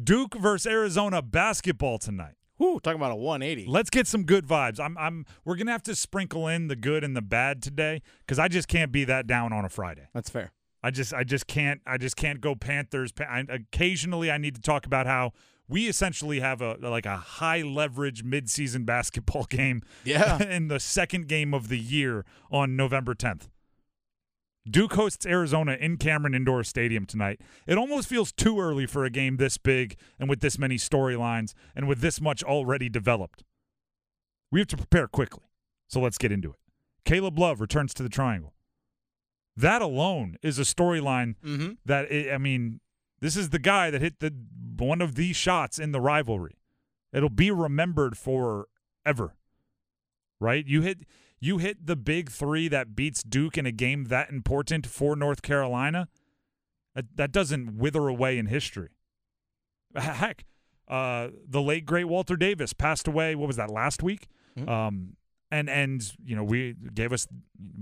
Duke versus Arizona basketball tonight. Whew, talking about a 180. Let's get some good vibes. I'm I'm we're going to have to sprinkle in the good and the bad today cuz I just can't be that down on a Friday. That's fair. I just I just can't I just can't go Panthers. I, occasionally I need to talk about how we essentially have a like a high leverage midseason basketball game Yeah. in the second game of the year on November 10th. Duke hosts Arizona in Cameron Indoor Stadium tonight. It almost feels too early for a game this big and with this many storylines and with this much already developed. We have to prepare quickly. So let's get into it. Caleb Love returns to the triangle. That alone is a storyline Mm-hmm. that I mean, this is the guy that hit the one of these shots in the rivalry. It'll be remembered forever. Right? You hit you hit the big 3 that beats Duke in a game that important for North Carolina. That, that doesn't wither away in history. Heck, uh, the late great Walter Davis passed away. What was that last week? Mhm. Um, and and you know we gave us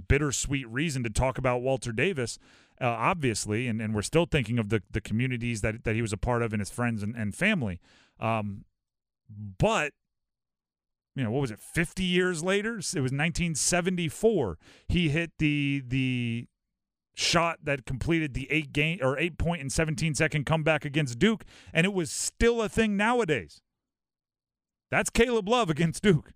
bittersweet reason to talk about Walter Davis, uh, obviously, and, and we're still thinking of the the communities that that he was a part of and his friends and, and family. Um, but you know what was it? Fifty years later, it was 1974. He hit the the shot that completed the eight game or eight point and 17 second comeback against Duke, and it was still a thing nowadays. That's Caleb Love against Duke.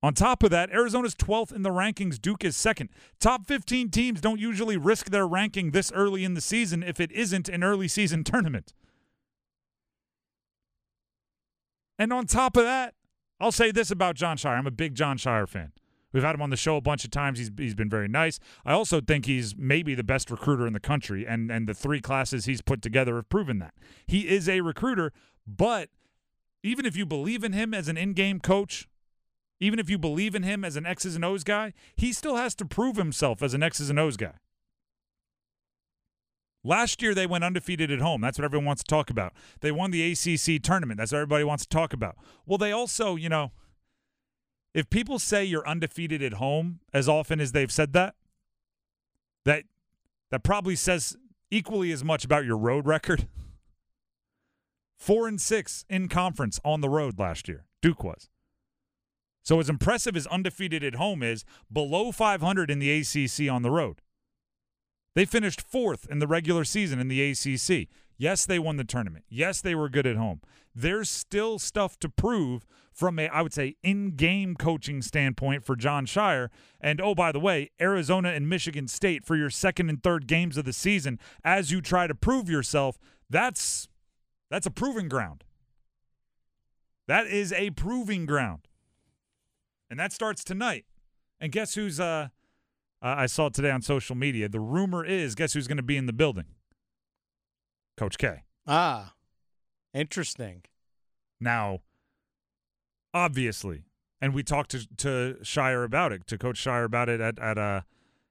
On top of that, Arizona's 12th in the rankings, Duke is second. Top 15 teams don't usually risk their ranking this early in the season if it isn't an early season tournament. And on top of that, I'll say this about Jon Scheyer. I'm a big Jon Scheyer fan. We've had him on the show a bunch of times. He's he's been very nice. I also think he's maybe the best recruiter in the country, and and the three classes he's put together have proven that. He is a recruiter, but even if you believe in him as an in-game coach, even if you believe in him as an X's and O's guy, he still has to prove himself as an X's and O's guy. Last year, they went undefeated at home. That's what everyone wants to talk about. They won the ACC tournament. That's what everybody wants to talk about. Well, they also, you know, if people say you're undefeated at home as often as they've said that, that that probably says equally as much about your road record. Four and six in conference on the road last year. Duke was. So as impressive as undefeated at home is, below 500 in the ACC on the road. They finished fourth in the regular season in the ACC. Yes, they won the tournament. Yes, they were good at home. There's still stuff to prove from a, I would say, in-game coaching standpoint for Jon Scheyer. And oh, by the way, Arizona and Michigan State for your second and third games of the season, as you try to prove yourself, that's that's a proving ground. That is a proving ground. And that starts tonight. And guess who's uh uh, I saw it today on social media. The rumor is, guess who's going to be in the building? Coach K. Ah, interesting. Now, obviously, and we talked to, to Scheyer about it, to Coach Scheyer about it at at a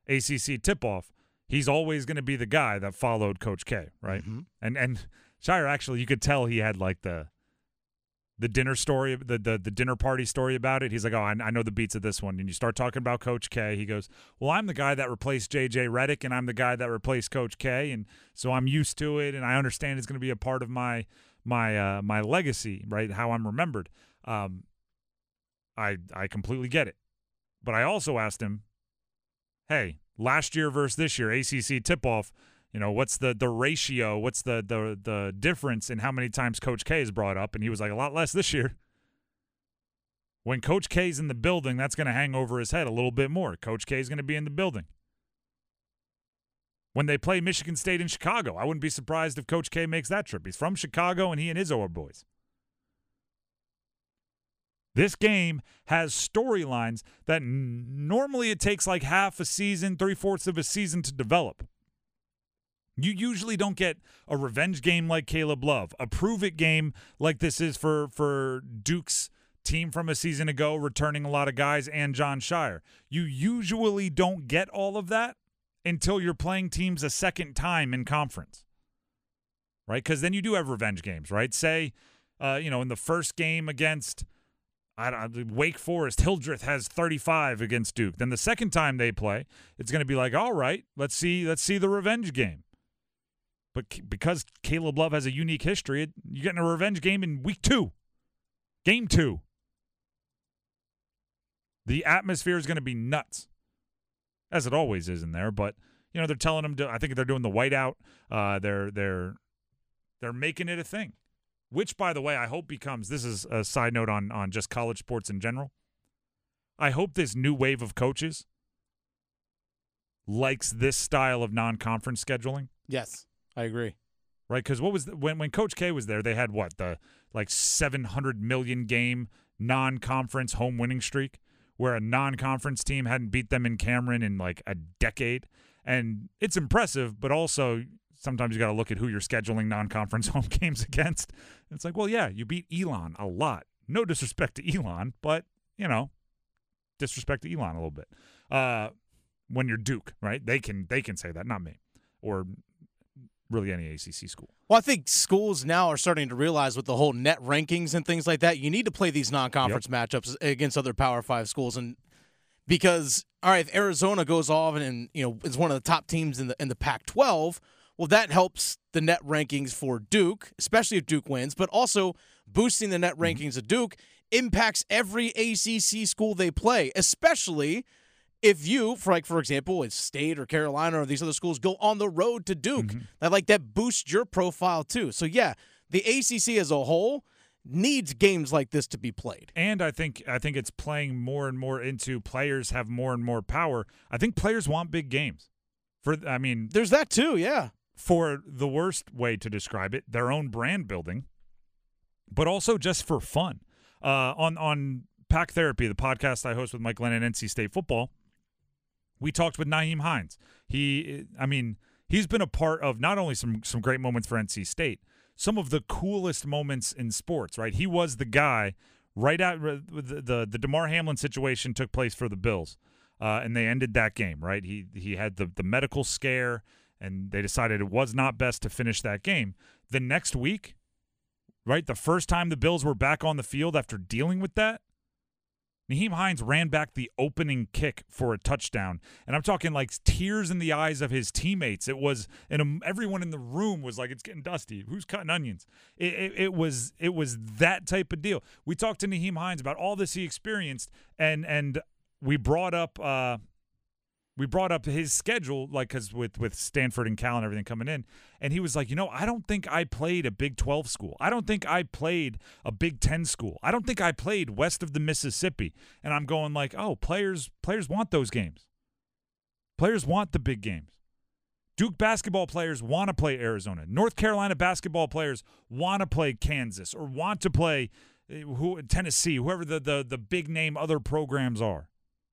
ACC tip off. He's always going to be the guy that followed Coach K, right? Mhm. And and Scheyer actually, you could tell he had like the the dinner story, the, the the dinner party story about it. He's like, oh, I, I know the beats of this one. And you start talking about Coach K. He goes, well, I'm the guy that replaced JJ Redick, and I'm the guy that replaced Coach K, and so I'm used to it, and I understand it's going to be a part of my my uh, my legacy, right? How I'm remembered. Um, I I completely get it, but I also asked him, hey, last year versus this year, ACC tip off. You know, what's the the ratio? What's the the the difference in how many times Coach K is brought up? And he was like, a lot less this year. When Coach K's in the building, that's going to hang over his head a little bit more. Coach K is going to be in the building. When they play Michigan State in Chicago, I wouldn't be surprised if Coach K makes that trip. He's from Chicago, and he and Izzo are boys. This game has storylines that n- normally it takes like half a season, three fourths of a season to develop. You usually don't get a revenge game like Caleb Love, a prove it game like this is for for Duke's team from a season ago, returning a lot of guys and Jon Scheyer. You usually don't get all of that until you're playing teams a second time in conference, right? Because then you do have revenge games, right? Say, uh, you know, in the first game against I don't, Wake Forest, Hildreth has 35 against Duke. Then the second time they play, it's going to be like, all right, let's see, let's see the revenge game. But because Caleb Love has a unique history, you're getting a revenge game in week two, game two. The atmosphere is going to be nuts, as it always is in there. But you know they're telling them. To, I think they're doing the whiteout. Uh, they're they're they're making it a thing. Which, by the way, I hope becomes. This is a side note on on just college sports in general. I hope this new wave of coaches likes this style of non-conference scheduling. Yes, I agree. Right, because what was the, when when Coach K was there? They had what the like seven hundred million game non-conference home winning streak where a non-conference team hadn't beat them in Cameron in like a decade. And it's impressive, but also sometimes you got to look at who you're scheduling non-conference home games against. It's like, well, yeah, you beat Elon a lot. No disrespect to Elon, but you know, disrespect to Elon a little bit. Uh, when you're Duke, right? They can they can say that, not me, or really any ACC school. Well, I think schools now are starting to realize with the whole net rankings and things like that, you need to play these non-conference yep. matchups against other Power Five schools, and because all right, if Arizona goes off and, and you know is one of the top teams in the in the Pac-12, well, that helps the net rankings for Duke, especially if Duke wins, but also boosting the net mm-hmm. rankings mm-hmm. of Duke impacts every ACC school they play, especially if you, for like for example, it's State or Carolina or these other schools go on the road to Duke, mm-hmm. that like that boosts your profile too. So yeah, the ACC as a whole needs games like this to be played. And I think I think it's playing more and more into players have more and more power. I think players want big games. For I mean, there's that too, yeah. For the worst way to describe it, their own brand building, but also just for fun. Uh, on on Pack Therapy, the podcast I host with Mike Glenn and NC State football, we talked with Nyheim Hines. He, I mean, he's been a part of not only some some great moments for NC State, some of the coolest moments in sports. Right, he was the guy right at the the, the Damar Hamlin situation took place for the Bills, uh, and they ended that game. Right, he he had the the medical scare, and they decided it was not best to finish that game. The next week, right, the first time the Bills were back on the field after dealing with that Nyheim Hines ran back the opening kick for a touchdown, and I'm talking like tears in the eyes of his teammates. It was, and everyone in the room was like, "It's getting dusty. Who's cutting onions?" It, it, it was, it was that type of deal. We talked to Nyheim Hines about all this he experienced, and and we brought up uh, we brought up his schedule, like because with with Stanford and Cal and everything coming in, and he was like, you know, I don't think I played a Big Twelve school. I don't think I played a Big Ten school. I don't think I played west of the Mississippi. And I'm going like, oh, players players want those games. Players want the big games. Duke basketball players want to play Arizona. North Carolina basketball players want to play Kansas or want to play eh, who Tennessee, whoever the the the big name other programs are.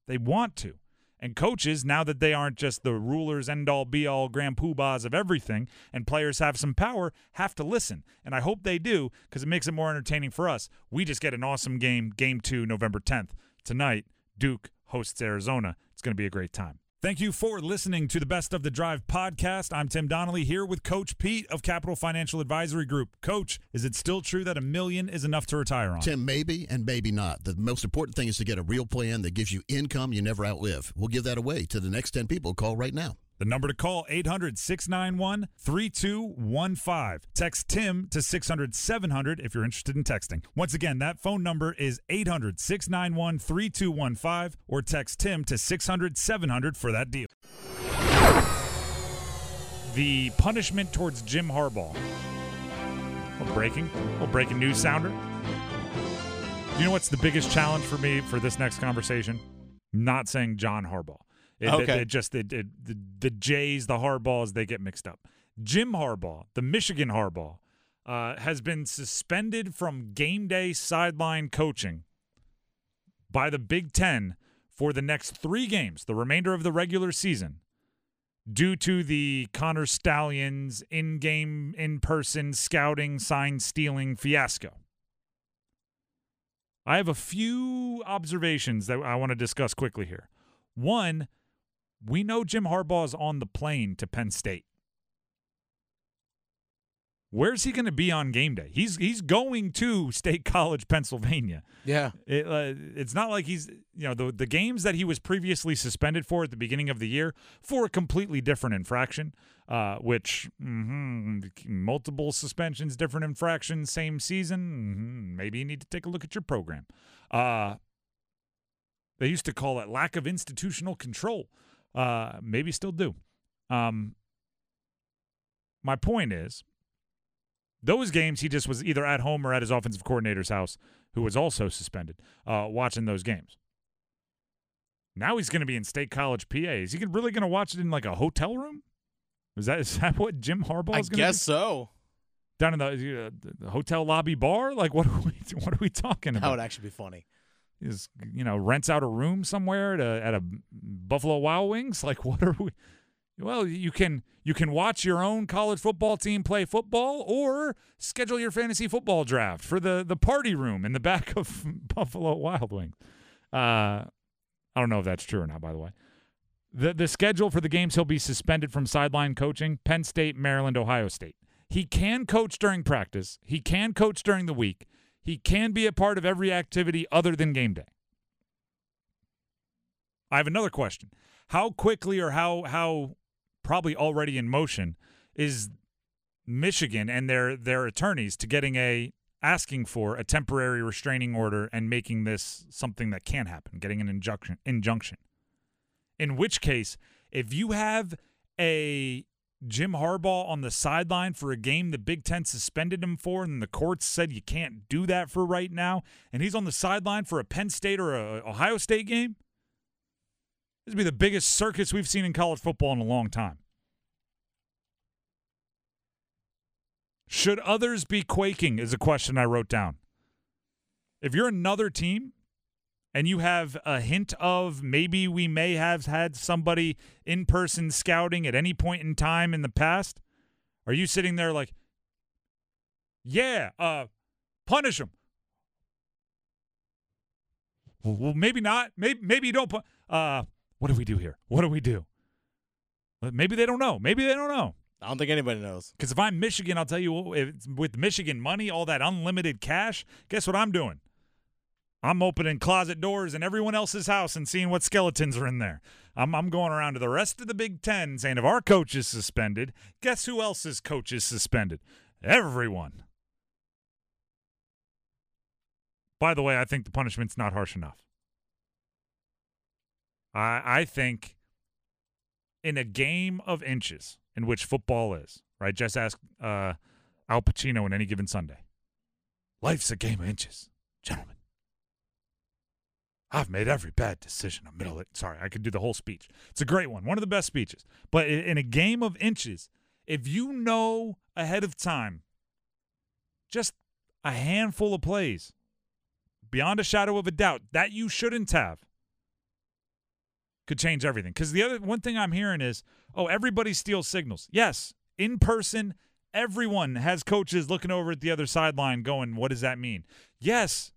They want to. And coaches, now that they aren't just the rulers, end all, be all, grand poobahs of everything, and players have some power, have to listen. And I hope they do because it makes it more entertaining for us. We just get an awesome game, game two, November 10th. Tonight, Duke hosts Arizona. It's going to be a great time. Thank you for listening to the Best of the Drive podcast. I'm Tim Donnelly here with Coach Pete of Capital Financial Advisory Group. Coach, is it still true that a million is enough to retire on? Tim, maybe and maybe not. The most important thing is to get a real plan that gives you income you never outlive. We'll give that away to the next 10 people. Call right now. The number to call 800-691-3215. Text Tim to 600-700 if you're interested in texting. Once again, that phone number is 800-691-3215 or text Tim to 600-700 for that deal. The punishment towards Jim Harbaugh. Well, breaking, well, breaking news sounder. You know what's the biggest challenge for me for this next conversation? Not saying John Harbaugh. It, okay. It, it just it, the the Jays, the Harbaughs, they get mixed up. Jim Harbaugh, the Michigan Harbaugh, uh, has been suspended from game day sideline coaching by the Big Ten for the next three games, the remainder of the regular season, due to the Connor Stalions in game, in person scouting, sign stealing fiasco. I have a few observations that I want to discuss quickly here. One, we know Jim Harbaugh is on the plane to Penn State. Where's he going to be on game day? He's he's going to State College, Pennsylvania. Yeah. It, uh, it's not like he's you know the the games that he was previously suspended for at the beginning of the year for a completely different infraction, uh, which mm-hmm, multiple suspensions, different infractions, same season. Mm-hmm, maybe you need to take a look at your program. Uh, they used to call it lack of institutional control. Uh, maybe still do. Um, my point is those games, he just was either at home or at his offensive coordinator's house, who was also suspended, uh, watching those games. Now he's going to be in State College, PA. Is he really going to watch it in like a hotel room? Is that is that what Jim Harbaugh is going to I guess so. Down in the, uh, the hotel lobby bar? Like what are we what are we talking about? That would actually be funny. Is you know rents out a room somewhere at a, at a Buffalo Wild Wings. Like what are we? Well, you can you can watch your own college football team play football, or schedule your fantasy football draft for the the party room in the back of Buffalo Wild Wings. Uh, I don't know if that's true or not. By the way, the the schedule for the games he'll be suspended from sideline coaching: Penn State, Maryland, Ohio State. He can coach during practice. He can coach during the week. He can be a part of every activity other than game day. I have another question. How quickly or how how probably already in motion is Michigan and their their attorneys to getting a asking for a temporary restraining order and making this something that can happen, getting an injunction injunction. In which case, if you have a Jim Harbaugh on the sideline for a game the Big Ten suspended him for, and the courts said you can't do that for right now, and he's on the sideline for a Penn State or a Ohio State game, this would be the biggest circus we've seen in college football in a long time. Should others be quaking? Is a question I wrote down. If you're another team and you have a hint of maybe we may have had somebody in person scouting at any point in time in the past, are you sitting there like, yeah, uh, punish them? Well, maybe not. Maybe maybe you don't. Pu- uh, what do we do here? What do we do? Maybe they don't know. Maybe they don't know. I don't think anybody knows. Because if I'm Michigan, I'll tell you, if with Michigan money, all that unlimited cash, guess what I'm doing? I'm opening closet doors in everyone else's house and seeing what skeletons are in there. I'm, I'm going around to the rest of the Big Ten saying, if our coach is suspended, guess who else's coach is suspended? Everyone. By the way, I think the punishment's not harsh enough. I I think in a game of inches in which football is, right? Just ask uh, Al Pacino in any given Sunday. Life's a game of inches, gentlemen. I've made every bad decision. I'm middle. Sorry, I could do the whole speech. It's a great one, one of the best speeches. But in a game of inches, if you know ahead of time, just a handful of plays, beyond a shadow of a doubt, that you shouldn't have, could change everything. Because the other one thing I'm hearing is, oh, everybody steals signals. Yes, in person, everyone has coaches looking over at the other sideline, going, "What does that mean?" Yes,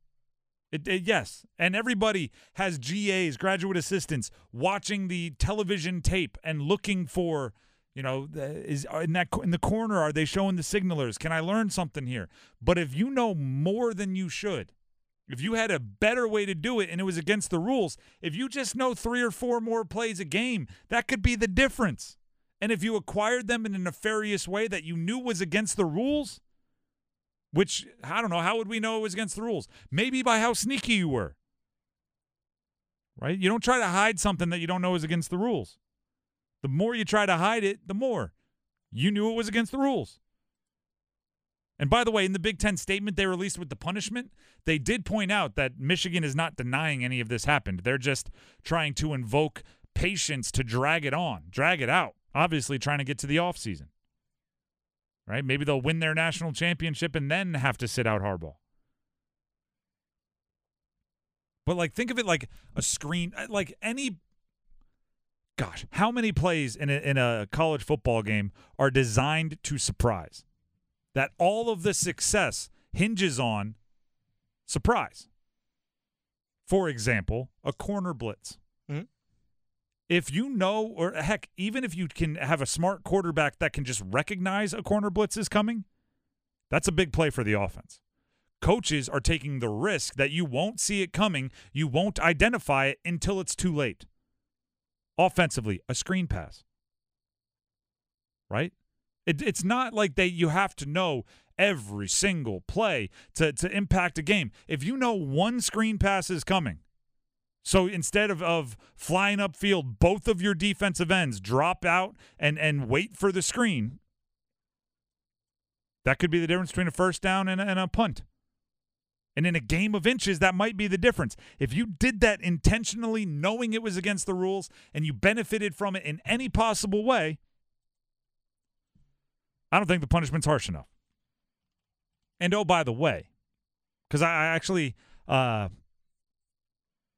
it, it, yes, and everybody has GAs, graduate assistants, watching the television tape and looking for. You know, is in that in the corner are they showing the signalers? Can I learn something here? But if you know more than you should, if you had a better way to do it and it was against the rules, if you just know three or four more plays a game, that could be the difference. And if you acquired them in a nefarious way that you knew was against the rules, which I don't know, how would we know it was against the rules? Maybe by how sneaky you were. Right? You don't try to hide something that you don't know is against the rules. The more you try to hide it, the more you knew it was against the rules. And by the way, in the Big Ten statement they released with the punishment, they did point out that Michigan is not denying any of this happened. They're just trying to invoke patience to drag it on, drag it out, obviously trying to get to the offseason. Right? Maybe they'll win their national championship and then have to sit out Harbaugh. But like think of it like a screen uh, like any gosh, how many plays in a, in a college football game are designed to surprise? That all of the success hinges on surprise. For example, a corner blitz. If you know, or heck, even if you can have a smart quarterback that can just recognize a corner blitz is coming, that's a big play for the offense. Coaches are taking the risk that you won't see it coming, you won't identify it until it's too late. Offensively, a screen pass. Right? It, it's not like they you have to know every single play to, to impact a game. If you know one screen pass is coming, so instead of, of flying upfield, both of your defensive ends drop out and, and wait for the screen. That could be the difference between a first down and a, and a punt. And in a game of inches, that might be the difference. If you did that intentionally, knowing it was against the rules, and you benefited from it in any possible way, I don't think the punishment's harsh enough. And oh, by the way, because I, I actually uh,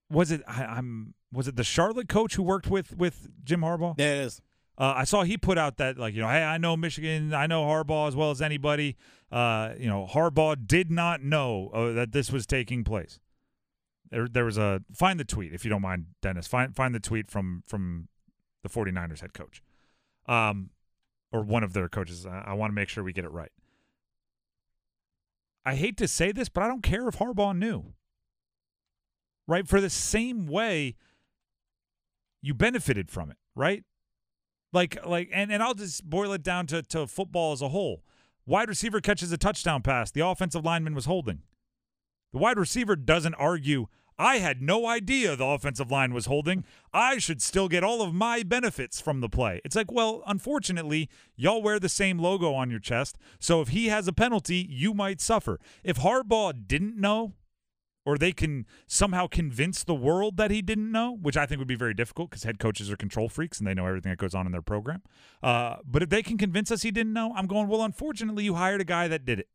was it I, I'm was it the Charlotte coach who worked with with Jim Harbaugh? Yeah, it is. Uh, I saw he put out that like you know, hey, I know Michigan, I know Harbaugh as well as anybody. Uh, you know, Harbaugh did not know uh, that this was taking place. There, there was a find the tweet if you don't mind, Dennis. Find find the tweet from from the 49ers head coach, um, or one of their coaches. I, I want to make sure we get it right. I hate to say this, but I don't care if Harbaugh knew. Right for the same way, you benefited from it, right? Like like and, and I'll just boil it down to, to football as a whole. Wide receiver catches a touchdown pass. The offensive lineman was holding. The wide receiver doesn't argue, I had no idea the offensive line was holding. I should still get all of my benefits from the play. It's like, well, unfortunately, y'all wear the same logo on your chest. So if he has a penalty, you might suffer. If Harbaugh didn't know, or they can somehow convince the world that he didn't know, which I think would be very difficult because head coaches are control freaks and they know everything that goes on in their program. Uh, but if they can convince us he didn't know, I'm going, well, unfortunately, you hired a guy that did it.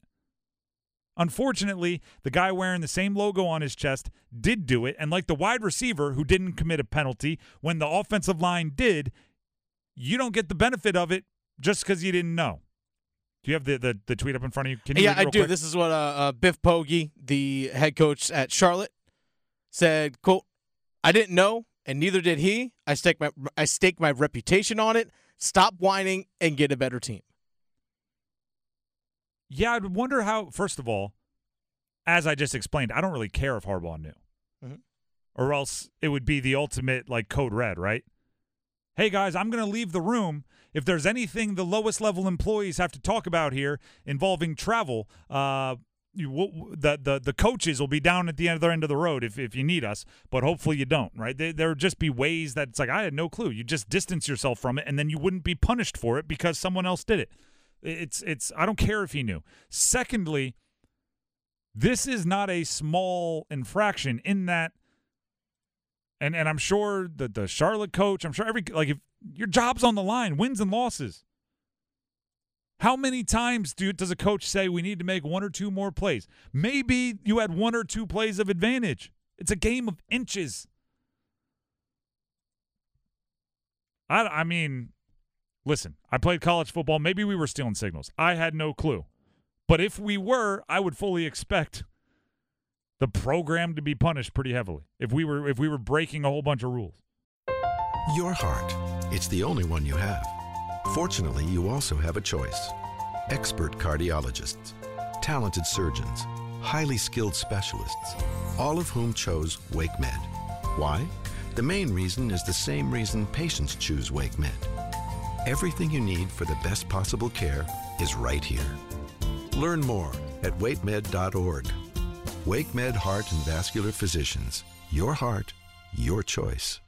Unfortunately, the guy wearing the same logo on his chest did do it. And like the wide receiver who didn't commit a penalty, when the offensive line did, you don't get the benefit of it just because you didn't know. Do you have the, the, the tweet up in front of you? Can you yeah, I do. quick? This is what uh, uh, Biff Poggi, the head coach at Charlotte, said. "Quote: I didn't know, and neither did he. I stake my I stake my reputation on it. Stop whining and get a better team." Yeah, I'd wonder how. First of all, as I just explained, I don't really care if Harbaugh knew, Mhm. or else it would be the ultimate like code red, right? Hey guys, I'm going to leave the room. If there's anything the lowest level employees have to talk about here involving travel, uh, you, the the the coaches will be down at the other end of the road if, if you need us, but hopefully you don't, right? There there would just be ways that it's like I had no clue. You just distance yourself from it, and then you wouldn't be punished for it because someone else did it. It's it's I don't care if he knew. Secondly, this is not a small infraction in that and and I'm sure the the Charlotte coach, I'm sure every like if your job's on the line, wins and losses. How many times do does a coach say we need to make one or two more plays? Maybe you had one or two plays of advantage. It's a game of inches. I I mean, listen, I played college football. Maybe we were stealing signals. I had no clue. But if we were, I would fully expect the program to be punished pretty heavily if we were if we were breaking a whole bunch of rules. Your heart. It's the only one you have. Fortunately, you also have a choice. Expert cardiologists, talented surgeons, highly skilled specialists, all of whom chose WakeMed. Why? The main reason is the same reason patients choose WakeMed. Everything you need for the best possible care is right here. Learn more at wakemed.org. WakeMed Heart and Vascular Physicians. Your heart, your choice.